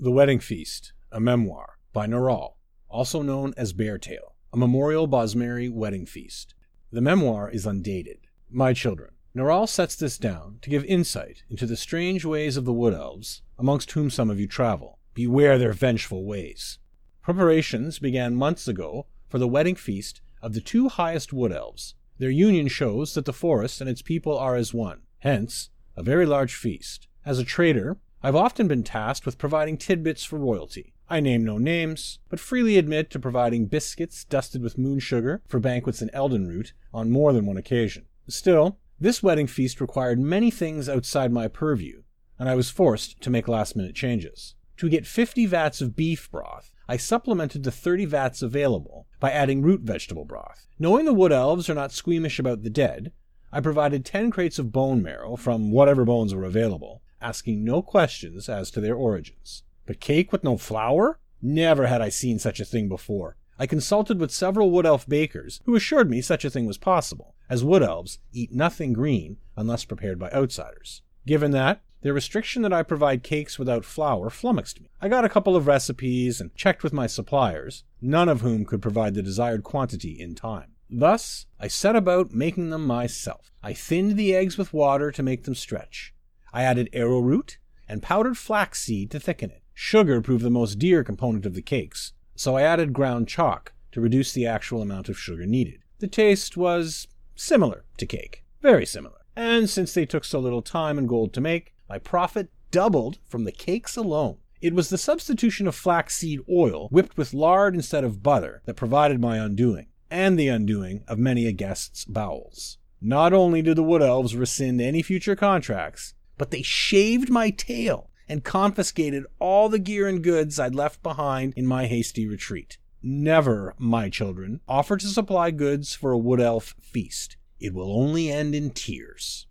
The Wedding Feast, a memoir by Naral, also known as Beartail, a memorial Bosmeri wedding feast. The memoir is undated. My children, Naral sets this down to give insight into the strange ways of the Wood Elves, amongst whom some of you travel. Beware their vengeful ways. Preparations began months ago for the wedding feast of the two highest Wood Elves. Their union shows that the forest and its people are as one, hence, a very large feast. As a trader, I've often been tasked with providing tidbits for royalty. I name no names, but freely admit to providing biscuits dusted with moon sugar for banquets in Eldenroot on more than one occasion. Still, this wedding feast required many things outside my purview, and I was forced to make last minute changes. To get 50 vats of beef broth, I supplemented the 30 vats available by adding root vegetable broth. Knowing the wood elves are not squeamish about the dead, I provided 10 crates of bone marrow from whatever bones were available, asking no questions as to their origins. But cake with no flour? Never had I seen such a thing before. I consulted with several wood elf bakers who assured me such a thing was possible, as wood elves eat nothing green unless prepared by outsiders. Given that, the restriction that I provide cakes without flour flummoxed me. I got a couple of recipes and checked with my suppliers, none of whom could provide the desired quantity in time. Thus, I set about making them myself. I thinned the eggs with water to make them stretch. I added arrowroot and powdered flaxseed to thicken it. Sugar proved the most dear component of the cakes, so I added ground chalk to reduce the actual amount of sugar needed. The taste was similar to cake, very similar. And since they took so little time and gold to make, my profit doubled from the cakes alone. It was the substitution of flaxseed oil whipped with lard instead of butter that provided my undoing, and the undoing of many a guest's bowels. Not only did the wood elves rescind any future contracts, but they shaved my tail and confiscated all the gear and goods I'd left behind in my hasty retreat. Never, my children, offer to supply goods for a wood elf feast. It will only end in tears.